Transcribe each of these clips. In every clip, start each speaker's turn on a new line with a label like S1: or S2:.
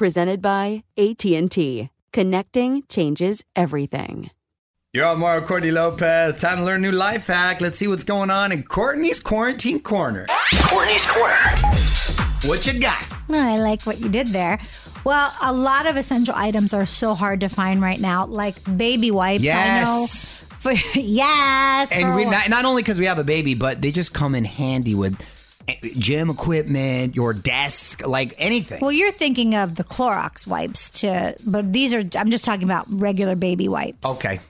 S1: Presented by AT&T. Connecting changes everything.
S2: You're on Mario Courtney Lopez. Time to learn a new life hack. Let's see what's going on in Courtney's Quarantine Corner.
S3: Courtney's Corner.
S2: What you got?
S4: I like what you did there. Well, a lot of essential items are so hard to find right now, like baby wipes.
S2: Yes.
S4: I know. For, yes.
S2: And
S4: for-
S2: we not, not only because we have a baby, but they just come in handy with gym equipment, your desk, like anything.
S4: well, you're thinking of the Clorox wipes, to, but these are. I'm just talking about regular baby wipes.
S2: Okay.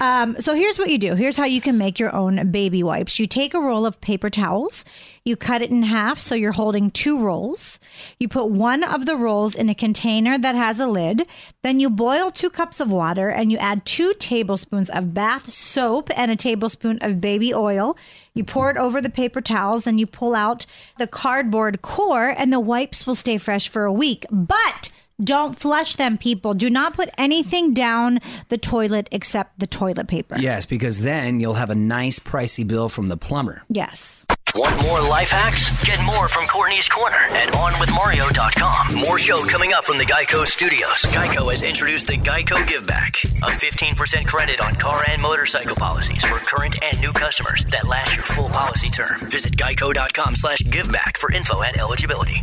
S4: Um, so here's what you do. Here's how you can make your own baby wipes. You take a roll of paper towels, you cut it in half so you're holding two rolls. You put one of the rolls in a container that has a lid. Then you boil two cups of water and you add two tablespoons of bath soap and a tablespoon of baby oil. You pour it over the paper towels and you pull out the cardboard core, and the wipes will stay fresh for a week. But don't flush them, people. Do not put anything down the toilet except the toilet paper.
S2: Yes, because then you'll have a nice pricey bill from the plumber.
S4: Yes.
S3: Want more life hacks? Get more from Courtney's Corner at OnWithMario.com. More show coming up from the Geico Studios. Geico has introduced the Geico Give Back, a 15% credit on car and motorcycle policies for current and new customers that last your full policy term. Visit Geico.com slash giveback for info and eligibility.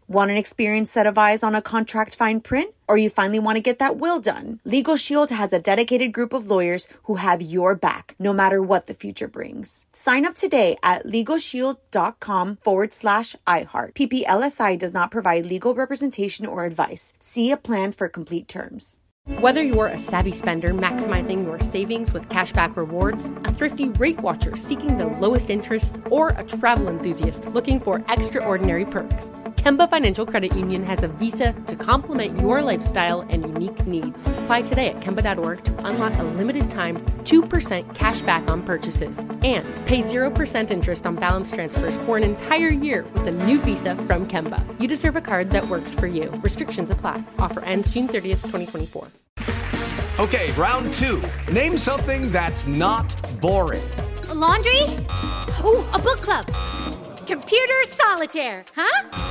S5: Want an experienced set of eyes on a contract fine print? Or you finally want to get that will done? Legal Shield has a dedicated group of lawyers who have your back, no matter what the future brings. Sign up today at LegalShield.com forward slash iHeart. PPLSI does not provide legal representation or advice. See a plan for complete terms.
S6: Whether you're a savvy spender maximizing your savings with cashback rewards, a thrifty rate watcher seeking the lowest interest, or a travel enthusiast looking for extraordinary perks, Kemba Financial Credit Union has a visa to complement your lifestyle and unique needs. Apply today at Kemba.org to unlock a limited time 2% cash back on purchases and pay 0% interest on balance transfers for an entire year with a new visa from Kemba. You deserve a card that works for you. Restrictions apply. Offer ends June 30th, 2024.
S7: Okay, round two. Name something that's not boring.
S8: A laundry? Ooh, a book club. Computer solitaire, huh?